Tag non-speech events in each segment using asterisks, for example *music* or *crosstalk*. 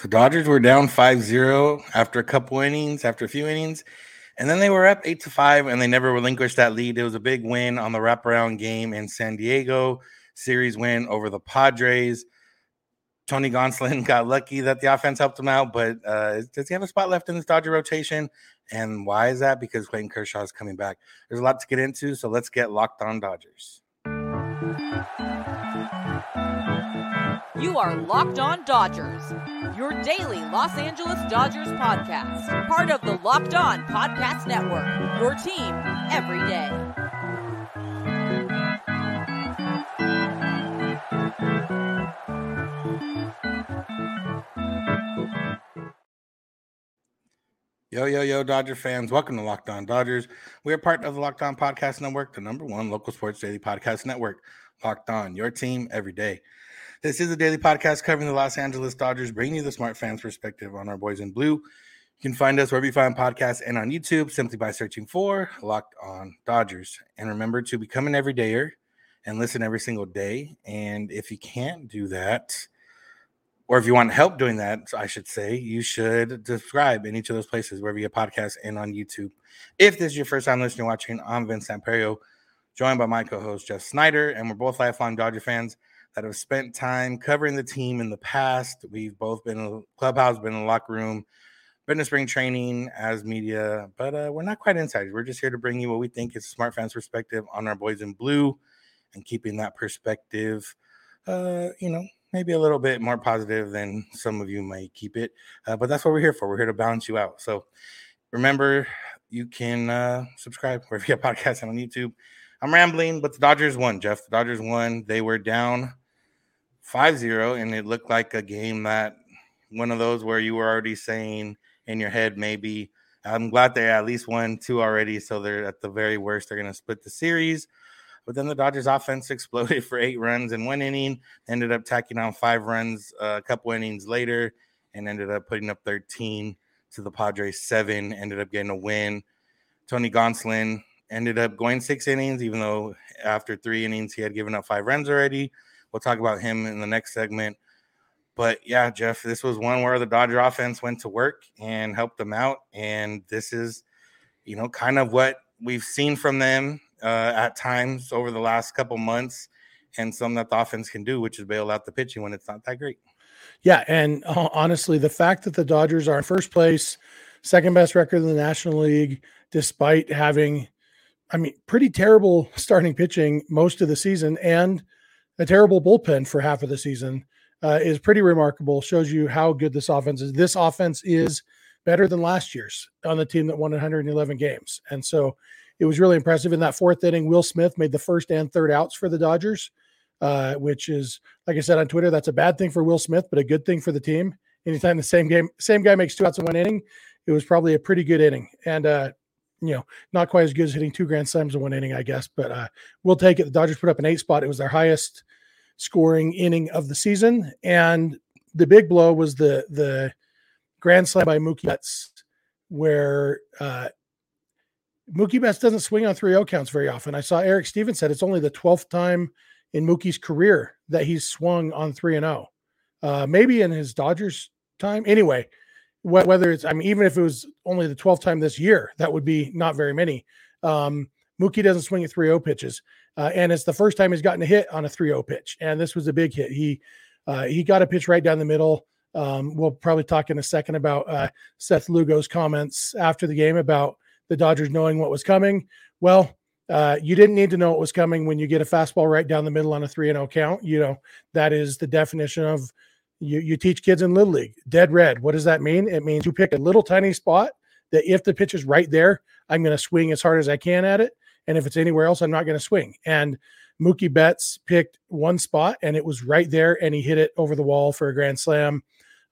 The Dodgers were down 5-0 after a couple innings, after a few innings, and then they were up eight to five, and they never relinquished that lead. It was a big win on the wraparound game in San Diego, series win over the Padres. Tony Gonsolin *laughs* got lucky that the offense helped him out, but uh, does he have a spot left in this Dodger rotation? And why is that? Because Clayton Kershaw is coming back. There's a lot to get into, so let's get locked on Dodgers. You are Locked On Dodgers, your daily Los Angeles Dodgers podcast. Part of the Locked On Podcast Network, your team every day. Yo, yo, yo, Dodger fans. Welcome to Locked On Dodgers. We are part of the Locked On Podcast Network, the number one local sports daily podcast network. Locked On, your team every day. This is a daily podcast covering the Los Angeles Dodgers, bringing you the smart fans perspective on our boys in blue. You can find us wherever you find podcasts and on YouTube simply by searching for Locked On Dodgers. And remember to become an everydayer and listen every single day. And if you can't do that, or if you want help doing that, I should say, you should subscribe in each of those places, wherever you get podcasts and on YouTube. If this is your first time listening watching, I'm Vince Samperio, joined by my co-host Jeff Snider, and we're both lifelong Dodger fans that have spent time covering the team in the past. We've both been in clubhouse, been in the locker room, been to spring training as media, but uh, we're not quite insiders. We're just here to bring you what we think is smart fans perspective on our boys in blue and keeping that perspective, uh, you know, maybe a little bit more positive than some of you might keep it. Uh, but that's what we're here for. We're here to balance you out. So remember, you can uh, subscribe *laughs* wherever you get podcasts on YouTube. I'm rambling, but the Dodgers won, Jeff. The Dodgers won. They were down 5-0 and it looked like a game that one of those where you were already saying in your head maybe i'm glad they at least won two already so they're at the very worst they're going to split the series. But then the dodgers offense *laughs* exploded for eight runs in one inning ended up tacking on five runs uh, a couple innings later and ended up putting up 13 to the padres seven ended up getting a win. Tony gonsolin ended up going six innings even though after three innings he had given up five runs already We'll talk about him in the next segment. But yeah, Jeff, this was one where the Dodger offense went to work and helped them out. And this is, you know, kind of what we've seen from them uh, at times over the last couple months and some that the offense can do, which is bail out the pitching when it's not that great. Yeah. And uh, honestly, the fact that the Dodgers are in first place, second best record in the National League, despite having, I mean, pretty terrible *laughs* starting pitching most of the season and – a terrible bullpen for half of the season uh, is pretty remarkable. Shows you how good this offense is. This offense is better than last year's on the team that won 111 games. And so it was really impressive. In that fourth inning, Will Smith made the first and third outs for the Dodgers, uh, which is, like I said on Twitter, that's a bad thing for Will Smith, but a good thing for the team. Anytime the same game, same guy makes two outs in one inning, it was probably a pretty good inning. And uh, you know, not quite as good as hitting two grand slams in one inning, I guess, but uh, we'll take it. The Dodgers put up an eight spot. It was their highest scoring inning of the season, and the big blow was the the grand slam by Mookie Betts, where uh, Mookie Betts doesn't swing on 3-0 counts very often. I saw Eric Stevens said it's only the 12th time in Mookie's career that he's swung on 3 and 0. Uh, maybe in his Dodgers time. Anyway, whether it's I mean, even if it was only the 12th time this year, that would be not very many. Um, Mookie doesn't swing at 3-0 pitches. Uh, and it's the first time he's gotten a hit on a 3-0 pitch. And this was a big hit. He uh, he got a pitch right down the middle. Um, we'll probably talk in a second about uh, Seth Lugo's comments after the game about the Dodgers knowing what was coming. Well, uh, you didn't need to know what was coming when you get a fastball right down the middle on a 3 0 count. You know, that is the definition of you, you teach kids in Little League dead red. What does that mean? It means you pick a little tiny spot that if the pitch is right there, I'm going to swing as hard as I can at it. And if it's anywhere else, I'm not going to swing. And Mookie Betts picked one spot and it was right there and he hit it over the wall for a grand slam.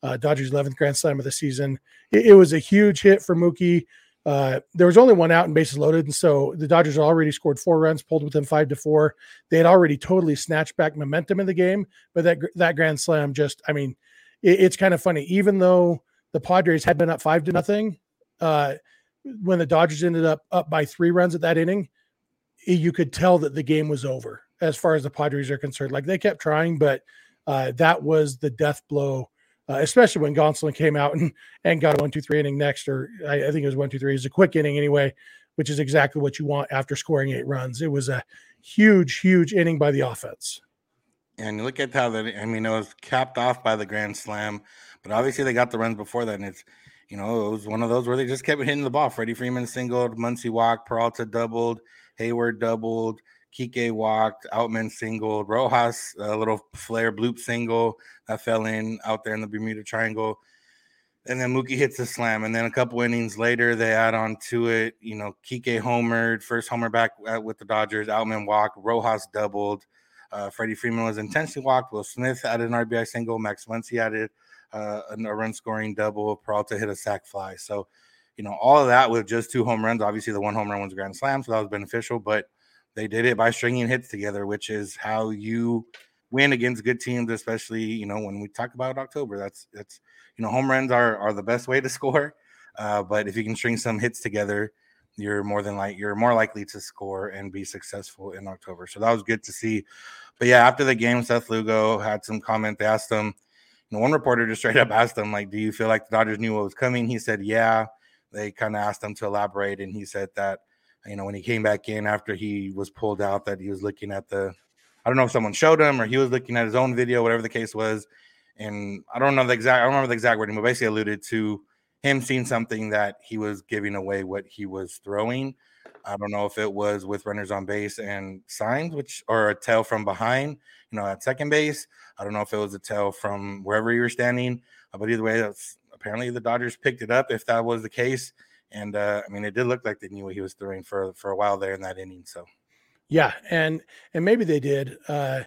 Uh, Dodgers 11th grand slam of the season. It, it was a huge hit for Mookie. Uh, there was only one out and bases loaded. And so the Dodgers already scored four runs, pulled within five to four. They had already totally snatched back momentum in the game. But that, that grand slam just, I mean, it, it's kind of funny. Even though the Padres had been up five to nothing, uh, when the Dodgers ended up up by three runs at that inning, you could tell that the game was over as far as the Padres are concerned. Like they kept trying, but uh, that was the death blow uh, especially when Gonsolin came out and, and got a one, two, three inning next, or I, I think it was one, two, three. It was a quick inning anyway, which is exactly what you want after scoring eight runs. It was a huge, huge inning by the offense. And look at how that, I mean, it was capped off by the grand slam, but obviously they got the runs before that. And it's, you know, it was one of those where they just kept hitting the ball. Freddie Freeman singled, Muncy walked, Peralta doubled, Heyward doubled, Kike walked, Outman singled, Rojas a little flare bloop single that fell in out there in the Bermuda Triangle. And then Mookie hits a slam. And then a couple innings later, they add on to it. You know, Kike homered, first homer back with the Dodgers. Outman walked, Rojas doubled. Uh, Freddie Freeman was intentionally walked. Will Smith added an RBI single. Max Muncy added uh, a run scoring double. Peralta hit a sac fly. So, you know, all of that with just two home runs. Obviously, the one home run was a grand slam, so that was beneficial. But they did it by stringing hits together, which is how you win against good teams, especially you know when we talk about October. That's that's you know home runs are are the best way to *laughs* score, uh, but if you can string some hits together, you're more than like you're more likely to score and be successful in October. So that was good to see. But yeah, after the game, Seth Lugo had some comment. They asked him, you know, one reporter just straight up *laughs* asked him, like, "Do you feel like the Dodgers knew what was coming?" He said, "Yeah." They kind of asked him to elaborate, and he said that you know, when he came back in after he was pulled out, that he was looking at the, I don't know if someone showed him or he was looking at his own video, whatever the case was. And I don't know the exact, I don't remember the exact wording, but basically alluded to him seeing something that he was giving away what he was throwing. I don't know if it was with runners on base and signs, which or a tail from behind, you know, at second base. I don't know if it was a tail from wherever you were standing, uh, but either way, that's apparently the Dodgers picked it up. If that was the case, and uh, I mean, it did look like they knew what he was throwing for for a while there in that inning. So, yeah, and and maybe they did. Uh,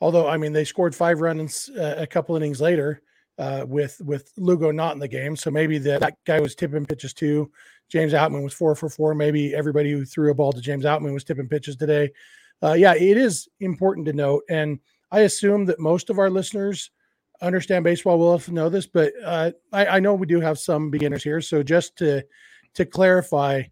although, I mean, they scored five runs uh, a couple innings later uh, with with Lugo not in the game. So maybe the, that guy was tipping pitches too. James Outman was four for four. Maybe everybody who threw a ball to James Outman was tipping pitches today. Uh, yeah, it is important to note, and I assume that most of our listeners understand baseball well enough to know this, but uh, I, I know we do have some beginners here. So just to to clarify,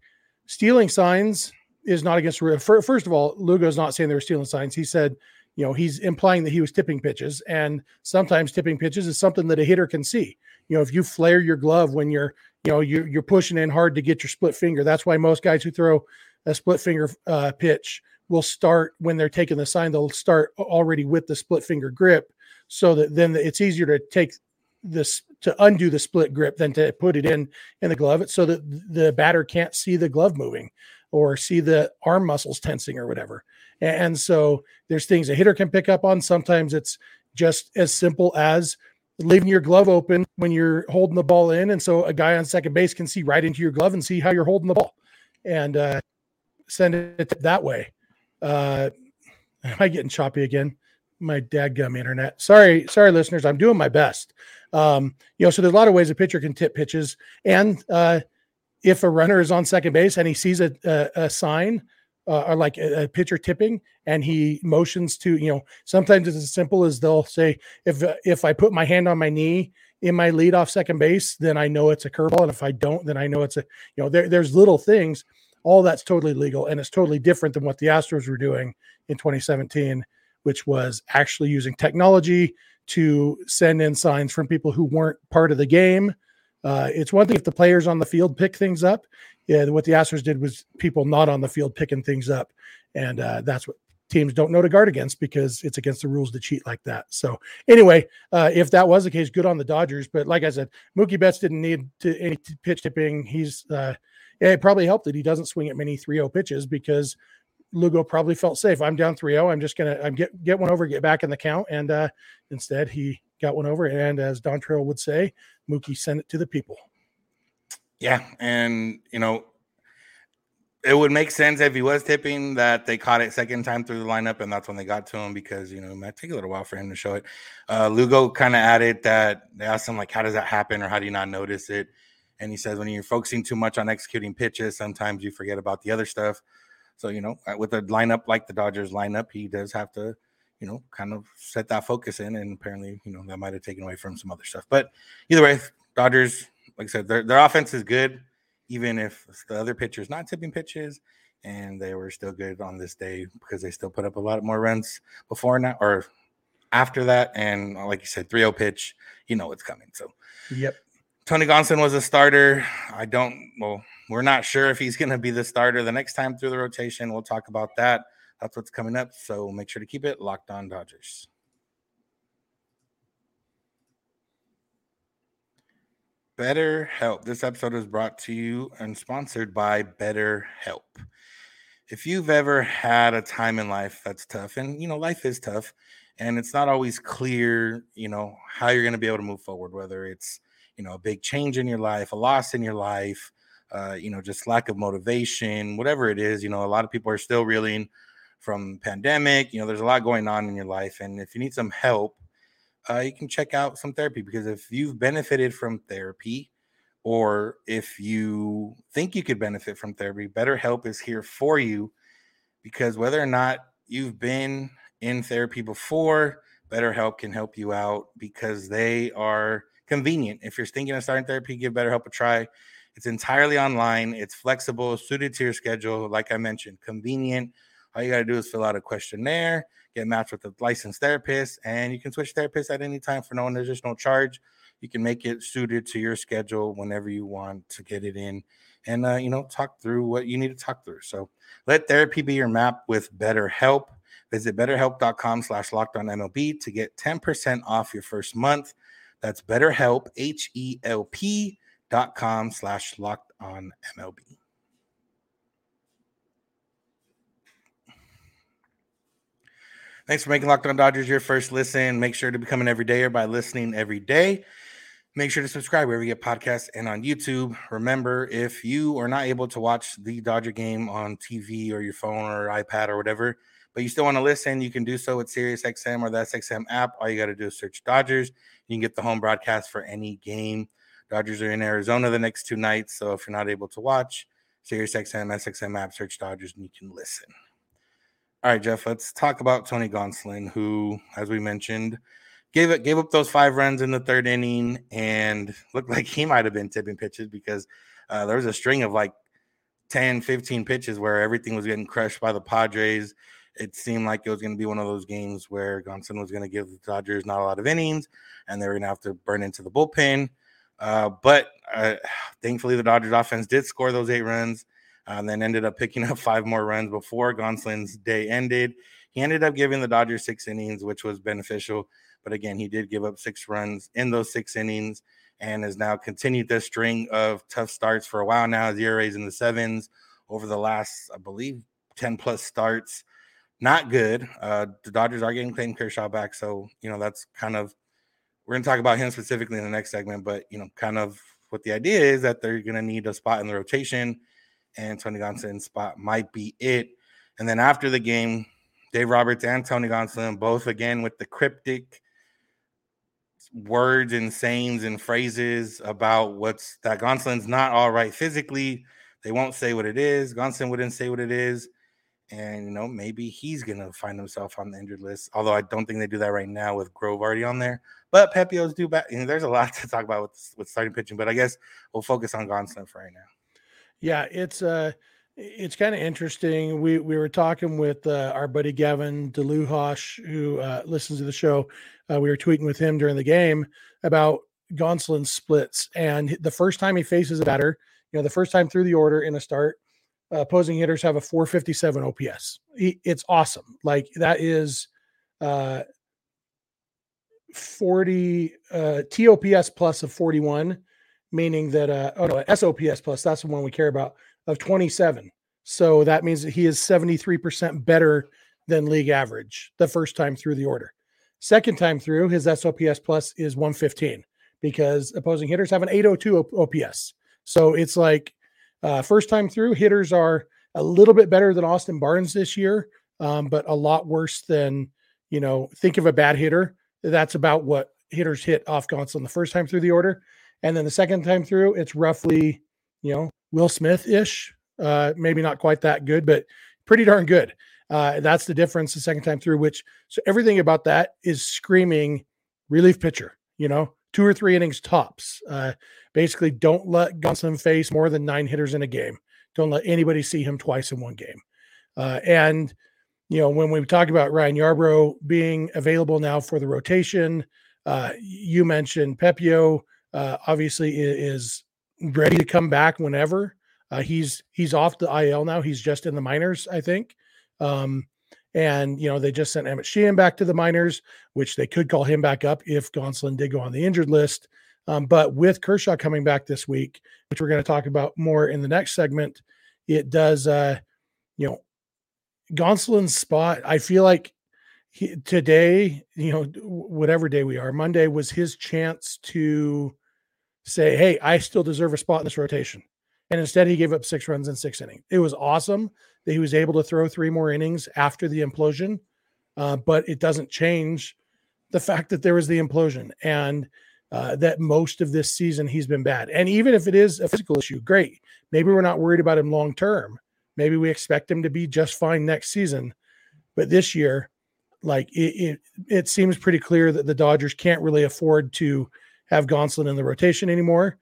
stealing signs is not against. First of all, Lugo's not saying they were stealing signs. He said, you know, he's implying that he was tipping pitches, and sometimes tipping pitches is something that a hitter can see. You know, if you flare your glove when you're, you know, you're, you're pushing in hard to get your split finger. That's why most guys who throw a split finger uh, pitch will start when they're taking the sign. They'll start already with the split finger grip, so that then it's easier to take this to undo the split grip than to put it in in the glove so that the batter can't see the glove moving or see the arm muscles tensing or whatever. And so there's things a hitter can pick up on. Sometimes it's just as simple as leaving your glove open when you're holding the ball in and so a guy on second base can see right into your glove and see how you're holding the ball and uh, send it that way. Uh, am i getting choppy again my dadgum internet. Sorry, sorry, listeners. I'm doing my best. Um, you know, so there's a lot of ways a pitcher can tip pitches, and uh, if a runner is on second base and he sees a, a, a sign uh, or like a, a, pitcher tipping, and he motions to, you know, sometimes it's as simple as they'll say, if if I put my hand on my knee in my lead off second base, then I know it's a curveball, and if I don't, then I know it's a, you know, there, there's little things. All that's totally legal, and it's totally different than what the Astros were doing in 2017 which was actually using technology to send in signs from people who weren't part of the game. Uh, it's one thing if the players on the field pick things up. Yeah, what the Astros did was people not on the field picking things up, and uh, that's what teams don't know to guard against because it's against the rules to cheat like that. So anyway, uh, if that was the case, good on the Dodgers. But like I said, Mookie Betts didn't need to any pitch tipping. He's uh, it probably helped that he doesn't swing at many 3-0 pitches because Lugo probably felt safe. I'm down 3-0. I'm just gonna I'm get get one over, get back in the count. And uh, instead he got one over. And as Don Trail would say, Mookie sent it to the people. Yeah, and you know, it would make sense if he was tipping that they caught it second time through the lineup, and that's when they got to him because you know it might take a little while for him to show it. Uh, Lugo kind of added that they asked him like, "How does that happen?" or "How do you not notice it?" And he says, "When you're focusing too much on executing pitches, sometimes you forget about the other stuff." So, you know, uh, with a lineup like the Dodgers lineup, he does have to, you know, kind of set that focus in. And apparently, you know, that might have taken away from some other stuff. But either way, Dodgers, like I said, their, their offense is good, even if the other pitchers not tipping pitches. And they were still good on this day because they still put up a lot more runs before now, or after that. And like you said, 3 0 pitch, you know what's coming. So, yep. Tony Gonsolin was a starter. I don't, well, we're not sure if he's going to be the starter the next time through the rotation. We'll talk about that. That's what's coming up. So make sure to keep it locked on Dodgers. Better Help. This episode is brought to you and sponsored by Better Help. If you've ever had a time in life that's tough, and you know, life is tough, and it's not always clear, you know, how you're going to be able to move forward, whether it's, you know, a big change in your life, a loss in your life, uh, you know, just lack of motivation, whatever it is, you know, a lot of people are still reeling from pandemic, you know, there's a lot going on in your life. And if you need some help, uh, you can check out some therapy because if you've benefited from therapy or if you think you could benefit from therapy, BetterHelp is here for you because whether or not you've been in therapy before, BetterHelp can help you out because they are convenient. If you're thinking of starting therapy, give BetterHelp a try. It's entirely online, it's flexible, suited to your schedule. Like I mentioned, convenient. All you got to do is fill out a questionnaire get matched with a licensed therapist, and you can switch therapists at any time for no additional charge. You can make it suited to your schedule whenever you want to get it in, and uh, you know talk through what you need to talk through. So let therapy be your map with BetterHelp. Visit betterhelp.com slash MLB to get 10% off your first month. That's betterhelp, H-E-L-P dot com slash locked on MLB. Thanks for making Locked On Dodgers your first listen. Make sure to become an everydayer by listening every day. Make sure to subscribe wherever you get podcasts and on YouTube. Remember, if you are not able to watch the Dodger game on TV or your phone or iPad or whatever, but you still want to listen, you can do so with SiriusXM or the SXM app. All you got to do is search Dodgers. You can get the home broadcast for any game. Dodgers are in Arizona the next two nights, so if you're not able to watch, SiriusXM, SXM app, search Dodgers, and you can listen. All right, Jeff, let's talk about Tony Gonsolin, who, as we mentioned, gave it gave up those five runs in the third inning and looked like he might have been tipping pitches because uh, there was a string of like 10, 15 pitches where everything was getting crushed by the Padres. It seemed like it was going to be one of those games where Gonsolin was going to give the Dodgers not a lot of innings and they were going to have to burn into the bullpen. Uh, but uh, *sighs* thankfully, the Dodgers offense did score those eight runs and um, then ended up picking up *laughs* five more runs before Gonsolin's day ended. He ended up giving the Dodgers six innings, which was beneficial. But again, he did give up six runs in those six innings and has now continued this string of tough starts for a while now. Zero's in the sevens over the last, I believe, 10 plus starts. Not good. Uh, the Dodgers are getting Clayton Kershaw back. So, you know, that's kind of, we're going to talk about him specifically in the next segment. But, you know, kind of what the idea is that they're going to need a spot in the rotation and Tony Gonsolin's spot might be it. And then after the game, Dave Roberts and Tony Gonsolin both again with the cryptic words and sayings and phrases about what's that Gonsolin's not all right physically. They won't say what it is. Gonsolin wouldn't say what it is. And you know, maybe he's gonna find himself on the injured list. Although I don't think they due that right now with Grove already on there. But Pepiot's do back. You know, there's a *laughs* lot to talk about with, with starting pitching, but I guess we'll focus on Gonsolin for right now. Yeah, it's uh it's kind of interesting. We we were talking with uh, our buddy Gavin DeLuhosh, who uh, listens to the show. Uh, we were tweeting with him during the game about Gonsolin's splits, and the first time he faces a batter, you know, the first time through the order in a start, opposing hitters have a 457 OPS. It's awesome. Like that is uh 40 uh TOPS plus of 41 meaning that uh oh no SOPS plus that's the one we care about of 27. So that means that he is 73% better than league average the first time through the order. Second time through, his SOPS plus is 115 because opposing hitters have an 802 OPS. So it's like uh, first time through, hitters are a little bit better than Austin Barnes this year, um, but a lot worse than, you know, think of a bad hitter. That's about what hitters hit off Gonsolin the first time through the order. And then the second time through, it's roughly, you know, Will Smith ish. Uh, maybe not quite that good, but pretty darn good. Uh, that's the difference the second time through, which so everything about that is screaming relief pitcher, you know, two or three innings tops. Uh, basically, don't let Gonsolin face more than nine hitters in a game. Don't let anybody see him twice in one game. Uh, and you know, when we talk about Ryan Yarbrough being available now for the rotation, uh, you mentioned Pepiot uh, obviously is ready to come back whenever. Uh, he's he's off the IL now. He's just in the minors, I think. Um, and you know they just sent Emmett Sheehan back to the minors, which they could call him back up if Gonsolin did go on the injured list. Um, but with Kershaw coming back this week, which we're going to talk about more in the next segment, it does, uh, you know, Gonsolin's spot. I feel like he, today, you know, whatever day we are, Monday was his chance to say, "Hey, I still deserve a spot in this rotation." And instead, he gave up six runs in six innings. It was awesome that he was able to throw three more innings after the implosion, uh, but it doesn't change the fact that there was the implosion and uh, that most of this season he's been bad. And even if it is a physical issue, great. Maybe we're not worried about him long term. Maybe we expect him to be just fine next season. But this year, like it, it, it seems pretty clear that the Dodgers can't really afford to have Gonsolin in the rotation anymore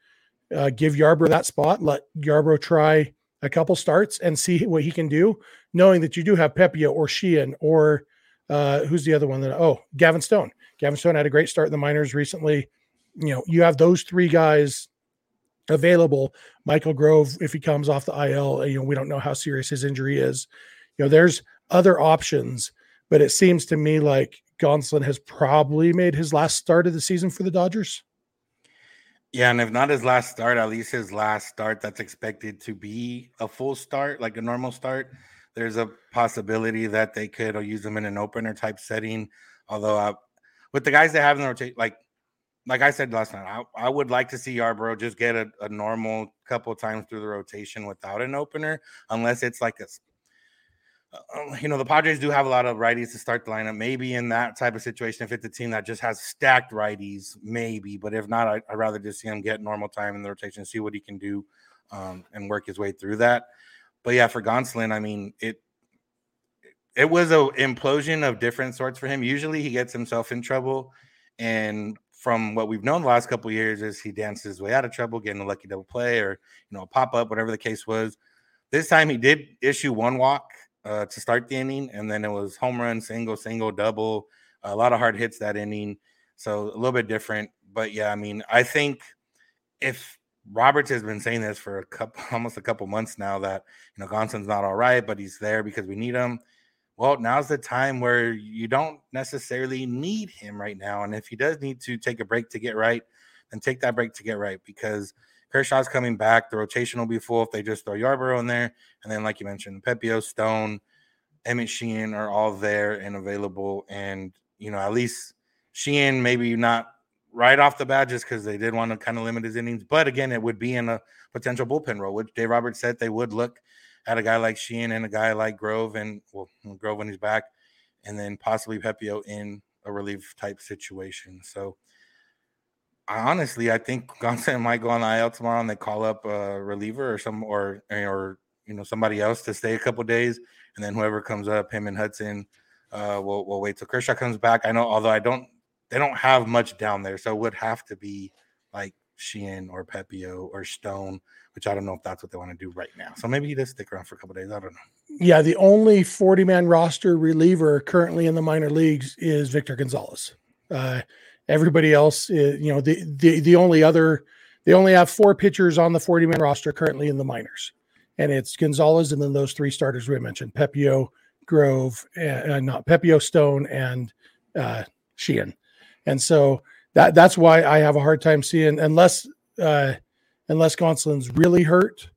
uh, give Yarbrough that spot. Let Yarbrough try a couple starts and see *laughs* what he can do, knowing that you do have Pepiot or Sheehan or uh, who's the other one that oh Gavin Stone. Gavin Stone had a great start in the minors recently. You know, you have those three guys available. Michael Grove, if he comes off the IL, you know, we don't know how serious his injury is. You know, there's other options, but it seems to me like Gonsolin has probably made his last start of the season for the Dodgers. Yeah, and if not his last start, at least his last start that's expected to be a full start, like a normal start. There's a possibility that they could use him in an opener type setting. Although, uh, with the guys that have in the rotation, like like I said last night, I, I would like to see Yarbrough just get a, a normal couple times through the rotation without an opener, unless it's like a uh, you know, the Padres do have a lot of righties to start the lineup. Maybe in that type of situation, if it's a team that just has stacked righties, maybe. But if not, I, would rather just see him get normal time in the rotation, see what he can do, um, and work his way through that. But yeah, for Gonsolin, I mean, it it was an implosion of different sorts for him. Usually, he gets himself in trouble, and from what we've known the last couple years, is he dances his way out of trouble, getting a lucky double play or you know a pop up, whatever the case was. This time, he did issue one walk uh, to start the inning, and then it was home run, single, single, double, a lot of hard hits that inning. So a little bit different, but yeah, I mean, I think if Roberts has been saying this for a couple, *laughs* almost a couple months now that you know Gonsolin's not all right, but he's there because we need him. Well, now's the time where you don't necessarily need him right now, and if he does need to take a break to get right, then take that break to get right because Kershaw's coming back. The rotation will be full if they just throw Yarbrough in there. And then, like you mentioned, Pepiot, Stone, Emmett Sheehan are all there and available. And, you know, at least Sheehan, maybe not right off the bat just because they did want to kind of limit his innings. But again, it would be in a potential bullpen role, which Dave Roberts said they would look at a guy like Sheehan and a guy like Grove and, well, Grove when he's back, and then possibly Pepiot in a relief type situation. So, honestly, I think Gonsolin *laughs* might go on the IL tomorrow and they call up a reliever or some or or you know somebody else to stay a couple days, and then whoever comes up, him and Hudson, uh, we'll we'll wait till Kershaw comes back. I know, although I don't, they don't have much down there, so it would have to be like Sheehan or Pepiot or Stone, which I don't know if that's what they want to do right now. So maybe he does stick around for a couple days. I don't know. Yeah, the only 40 man roster reliever currently in the minor leagues is Victor Gonzalez. Uh, Everybody else, is, you know, the, the the only other they only have four pitchers on the 40 man roster currently in the minors, and it's Gonzalez and then those three starters we mentioned: Pepiot, Grove, uh, not Pepiot, Stone, and uh, Sheehan. And so that that's why I have a hard time seeing unless uh, unless Gonsolin's really hurt.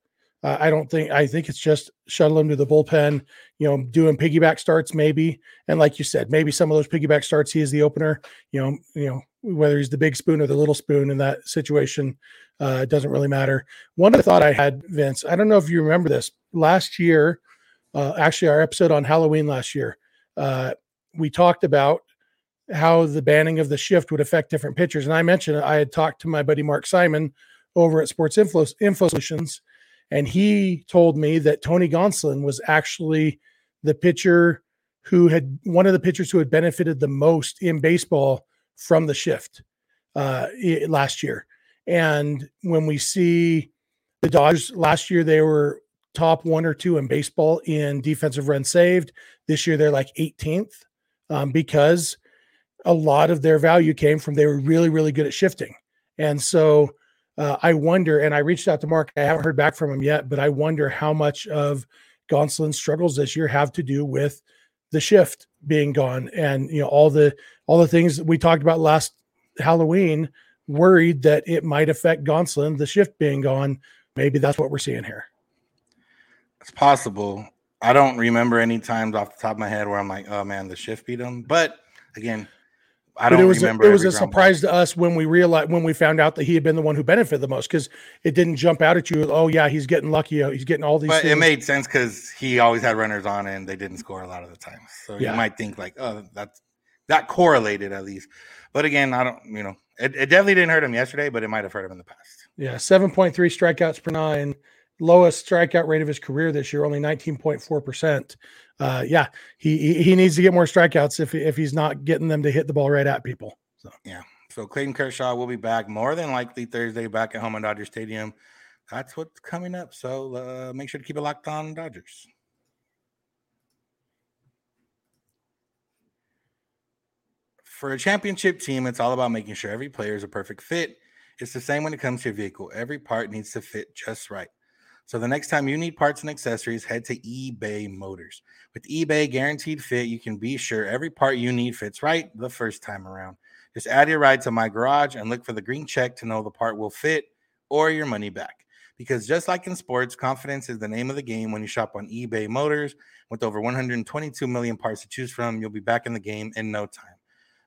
Uh, I don't think I think it's just shuttle him to the bullpen, you know, doing piggyback starts maybe. And like you said, maybe some of those piggyback starts he is the opener, you know, you know, whether he's the big spoon or the little spoon in that situation, uh, it doesn't really matter. One thought I had, Vince, I don't know if you remember this last year, uh, actually our episode on Halloween last year, uh, we talked about how the banning of the shift would affect different pitchers. And I mentioned I had talked to my buddy Mark Simon over at Sports Info, Info Solutions and he told me that Tony Gonsolin was actually the pitcher who had one of the pitchers who had benefited the most in baseball from the shift uh, last year. And when we see the Dodgers last year, they were top one or two in baseball in defensive runs saved. This year they're like 18th um, because a lot of their value came from they were really, really good at shifting. And so uh, I wonder, and I reached out to Mark, I haven't heard back from him yet, but I wonder how much of Gonsolin's struggles this year have to do with the shift being gone and you know all the all the things we talked about last Halloween, worried that it might affect Gonsolin, the shift being gone. Maybe that's what we're seeing here. It's possible. I don't remember any times off the top of my head where I'm like, oh man, the shift beat him. But again, I don't it was remember. A, it was a surprise to us when we realized when we found out that he had been the one who benefited the most because it didn't jump out at you. Oh yeah, he's getting lucky. Uh, he's getting all these. But things. it made sense because he always had runners on and they didn't score a lot of the time. So yeah. you might think like, oh, that's that correlated at least. But again, I don't. You know, it, it definitely didn't hurt him yesterday, but it might have hurt him in the past. Yeah, seven point three strikeouts per nine, lowest strikeout rate of his career this year, only nineteen point four percent uh, yeah, he he needs to get more strikeouts if if he's not getting them to hit the ball right at people. So yeah. So Clayton Kershaw will be back more than likely Thursday back at home at Dodger Stadium. That's what's coming up. So uh, make sure to keep it locked on Dodgers. For a championship team, it's all about making sure every player is a perfect fit. It's the same when it comes to your vehicle. Every part needs to fit just right. So the next time you need parts and accessories, head to eBay Motors. With eBay Guaranteed Fit, you can be sure every part you need fits right the first time around. Just add your ride to my garage and look for the green check to know the part will fit or your money back. Because just like in sports, confidence is the name of the game when you shop on eBay Motors. With over 122 million parts to choose from, you'll be back in the game in no time.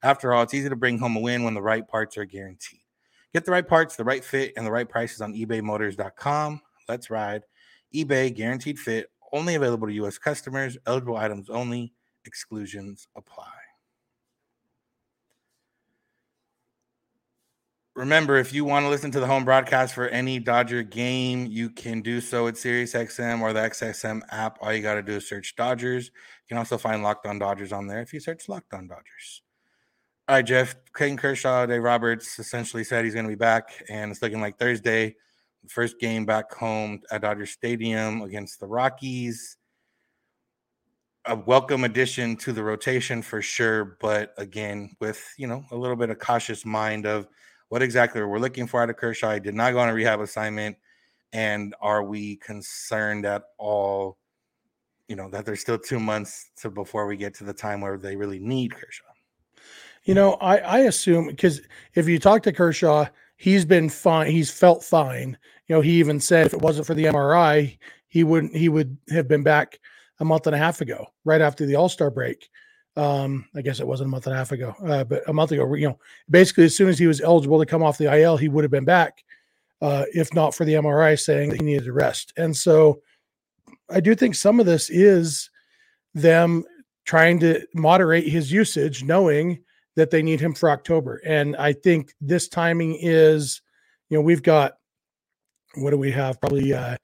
After all, it's easy to bring home a win when the right parts are guaranteed. Get the right parts, the right fit, and the right prices on ebaymotors.com. Let's ride. eBay guaranteed fit, only available to U.S. customers, eligible items only, exclusions apply. remember, if you want to listen to the home broadcast for any Dodger game, you can do so at SiriusXM or the XSM app. All you got to do is search Dodgers. You can also find Locked On Dodgers on there if you search Locked On Dodgers. All right, Jeff. Clayton Kershaw, Dave Roberts essentially said he's going to be back, and it's looking like Thursday, first game back home at Dodger Stadium against the Rockies. A welcome addition to the rotation for sure, but again, with you know a little bit of cautious mind of what exactly we're looking for out of Kershaw. He did not go on a rehab assignment. And are we concerned at all, you know, that there's still two months to before we get to the time where they really need Kershaw? You know, I, I assume because if you talk to Kershaw, he's been fine. He's felt fine. You know, he even said if it wasn't for the MRI, he wouldn't he would have been back a month and a half ago, right after the All Star break um, I guess it wasn't a month and a half ago, uh, but a month ago, you know, basically as soon as he was eligible to come off the IL, he would have been back, uh, if not for the MRI saying that he needed to rest. And so I do think some of this is them trying to moderate his usage, knowing that they need him for October. And I think this timing is, you know, we've got, what do we have? Probably uh,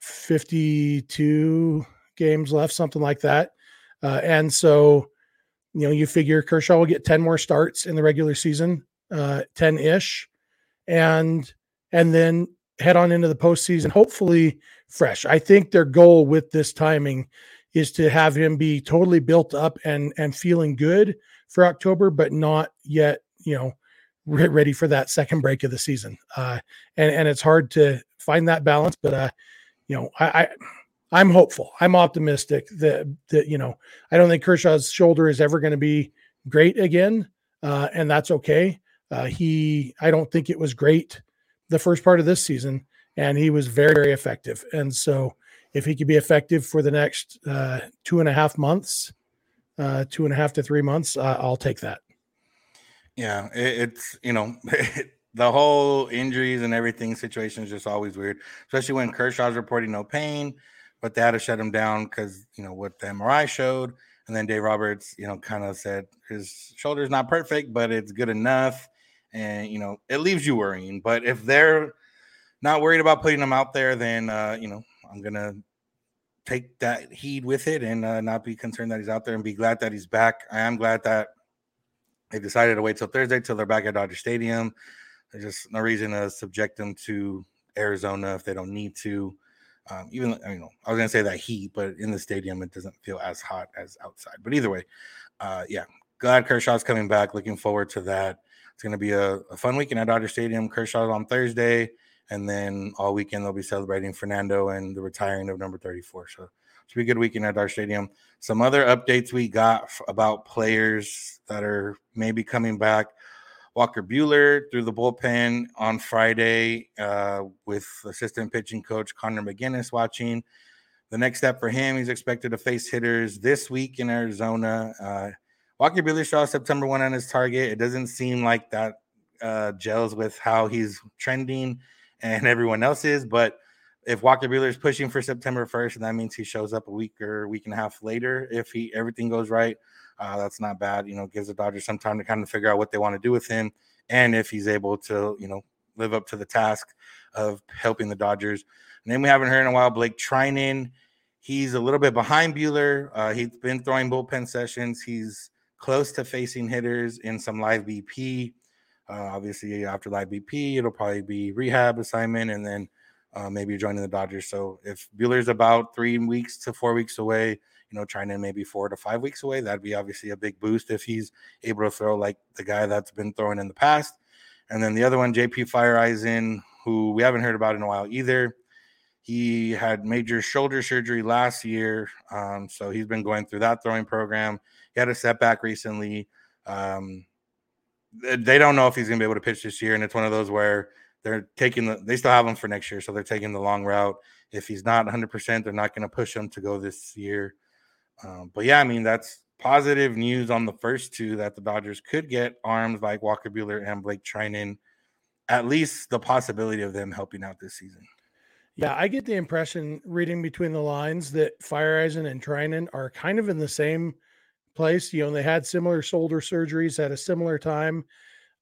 52 games left, something like that. Uh, and so, you know, you figure Kershaw will get 10 more starts in the regular season, uh, 10 ish, and and then head on into the postseason, hopefully fresh. I think their goal with this timing is to have him be totally built up and and feeling good for October, but not yet, you know, ready for that second break of the season. Uh, and and it's hard to find that balance, but uh, you know, I, I I'm hopeful. I'm optimistic that that you know I don't think Kershaw's shoulder is ever going to be great again, uh, and that's okay. Uh, he I don't think it was great the first part of this season, and he was very very effective. And so if he could be effective for the next uh, two and a half months, uh, two and a half to three months, uh, I'll take that. Yeah, it, it's you know. *laughs* the whole injuries and everything situation is just always weird, especially when Kershaw's reporting no pain but they had to shut him down because you know what the MRI showed. And then Dave Roberts, you know, kind of said his shoulder's not perfect, but it's good enough. And you know, it leaves you worrying. But if they're not worried about putting him out there, then uh, you know, I'm gonna take that heed with it and uh, not be concerned that he's out there and be glad that he's back. I am glad that they decided to wait till Thursday till they're back at Dodger Stadium. There's just no reason to subject them to Arizona if they don't need to. Um, even I know I was gonna say that heat, but in the stadium it doesn't feel as hot as outside. But either way, uh, yeah, glad Kershaw's coming back. Looking forward to that. It's gonna be a, a fun weekend at Dodger Stadium. Kershaw's on Thursday, and then all weekend they'll be celebrating Fernando and the retiring of number 34. So should be a good weekend at our Stadium. Some other updates we got f- about players that are maybe coming back. Walker Buehler threw the bullpen on Friday uh, with assistant pitching coach Connor McGuiness watching. The next step for him, he's expected to face hitters this week in Arizona. Uh, Walker Buehler saw September 1 on his target. It doesn't seem like that uh, gels with how he's trending and everyone else is, but if Walker Buehler is pushing for September 1st, and that means he shows up a week or week and a half later, if he everything goes right, uh, that's not bad. You know, gives the Dodgers some time to kind of figure out what they want to do with him, and if he's able to, you know, live up to the task of helping the Dodgers. And then we haven't heard in a while Blake Treinen. He's a little bit behind Buehler. Uh, he's been throwing bullpen sessions. He's close to facing hitters in some live BP. Uh, obviously, after live BP, it'll probably be rehab assignment, and then uh, maybe joining the Dodgers. So if Buehler's about three weeks to four weeks away, you know, trying to maybe four to five weeks away, that'd be obviously a big boost if he's able to throw like the guy that's been throwing in the past. And then the other one, JP Feyereisen, who we haven't heard about in a while either. He had major shoulder surgery last year, um, so he's been going through that throwing program. He had a setback recently. Um, they don't know if he's going to be able to pitch this year, and it's one of those where they're taking the they still have him for next year, so they're taking the long route. If he's not 100, percent they're not going to push him to go this year. Um, but yeah, I mean that's positive news on the first two that the Dodgers could get arms like Walker Buehler and Blake Treinen. At least the possibility of them helping out this season. Yeah, I get the impression reading between the lines that Feyereisen and Treinen are kind of in the same place. You know, they had similar shoulder surgeries at a similar time.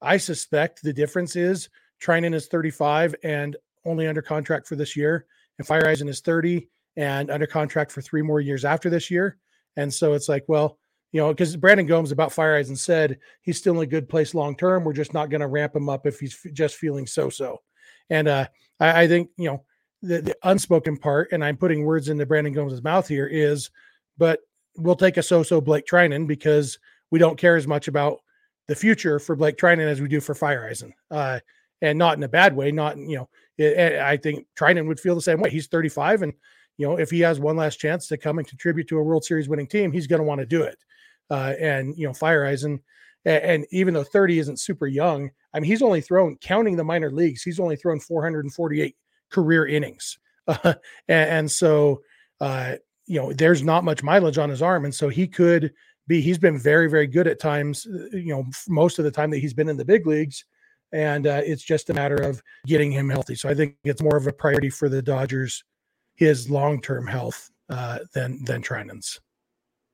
I suspect the difference is Treinen is 35 and only under contract for this year, and Feyereisen is 30 and under contract for three more years after this year. And so it's like, well, you know, because Brandon Gomes about Feyereisen said he's still in a good place long term. We're just not going to ramp him up if he's f- just feeling so so. And uh, I, I, think, you know, the, the, unspoken part, and I'm putting words into Brandon Gomes' mouth here, is, but we'll take a so so Blake Treinen because we don't care as much about the future for Blake Treinen as we do for Feyereisen. Uh, and not in a bad way. Not, you know, I think Treinen would feel the same way. He's 35 and, you know, if he has one last chance to come and contribute to a World Series winning team, he's going to want to do it. Uh, and, you know, Feyereisen, and, and even though 30 isn't super young, I mean, he's only thrown, counting the minor leagues, he's only thrown 448 career innings. *laughs* Uh, and, and, so, uh, you know, there's not much mileage on his arm. And so he could be, he's been very, very good at times, uh, you know, most of the time that he's been in the big leagues and uh, it's just a matter of getting him healthy. So I think it's more of a priority for the Dodgers, his long term health uh, than than Treinen's.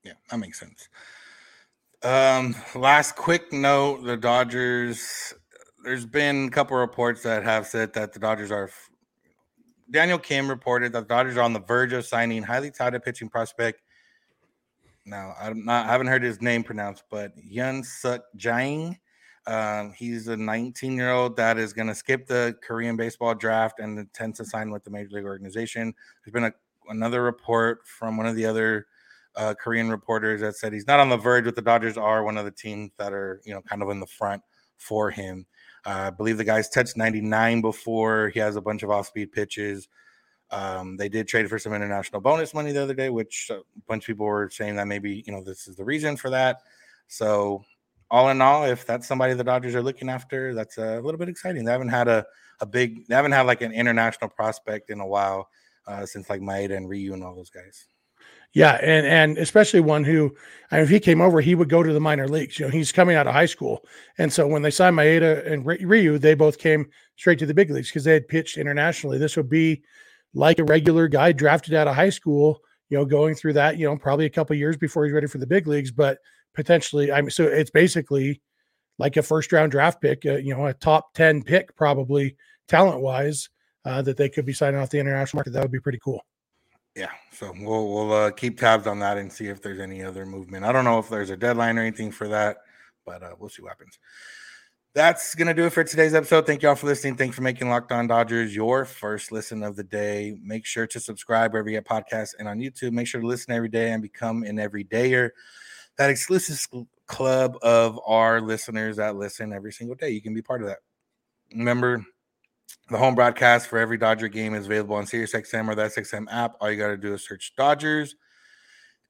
Yeah, that makes sense. Um, last quick note: the Dodgers. There's been a couple reports that have said that the Dodgers are. Daniel Kim reported that the Dodgers are on the verge of signing highly touted pitching prospect. Now, I'm not, I haven't heard his name pronounced, but Yun Suk Jang um, he's a 19 year old that is going to skip the Korean baseball draft and intends to sign with the major league organization. There's been a, another report from one of the other uh, Korean reporters that said he's not on the verge, but the Dodgers are one of the teams that are, you know, kind of in the front for him. Uh, I believe the guy's touched 99 before. He has a bunch of off speed pitches. Um, they did trade for some international bonus money the other day, which a bunch of people were saying that maybe, you know, this is the reason for that. So all in all, if that's somebody the Dodgers are looking after, that's a little bit exciting. They haven't had a, a big, they haven't had like an international prospect in a while uh, since like Maeda and Ryu and all those guys. Yeah, and and especially one who, I mean, if he came over, he would go to the minor leagues. You know, he's coming out of high school, and so when they signed Maeda and Ryu, they both came straight to the big leagues because they had pitched internationally. This would be like a regular guy drafted out of high school, you know, going through that, you know, probably a couple years before he's ready for the big leagues, but potentially. I mean, so it's basically like a first round draft pick, uh, you know, a top 10 pick, probably talent wise, uh, that they could be signing off the international market. That would be pretty cool. Yeah. So we'll, we'll uh, keep tabs on that and see if there's any other movement. I don't know if there's a deadline or anything for that, but uh, we'll see what happens. that's gonna do it for today's episode. Thank you all for listening. Thanks for making Locked On Dodgers your first listen of the day. Make sure to subscribe wherever you get podcasts and on YouTube. Make sure to listen every day and become an everydayer. That exclusive club of our listeners that listen every single day. You can be part of that. Remember, the home broadcast for every Dodger game is available on SiriusXM or the SXM app. All you got to do is search Dodgers.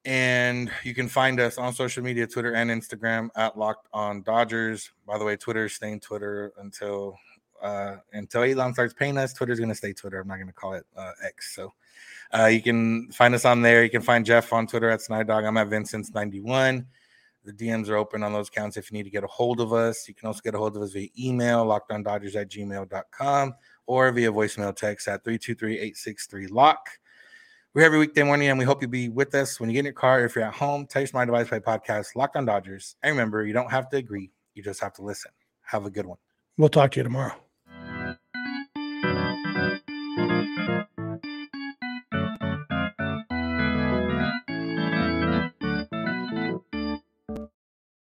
And you can find us on social media, Twitter and Instagram at Locked On Dodgers. By the way, Twitter is staying Twitter until uh, until Elon starts paying us. Twitter's going to stay Twitter. I'm not going to call it uh, X. So uh, you can find us on there. You can find Jeff on Twitter at Snydog. I'm at Vincent's91. The DMs are open on those accounts if you need to get a hold of us. You can also get a hold of us via email, lockedondodgers at gmail.com, or via voicemail text at 323 863 LOCK. We're every weekday morning, and we hope you'll be with us when you get in your car. If you're at home, text my device by podcast, Locked on Dodgers. And remember, you don't have to agree, you just have to listen. Have a good one. We'll talk to you tomorrow.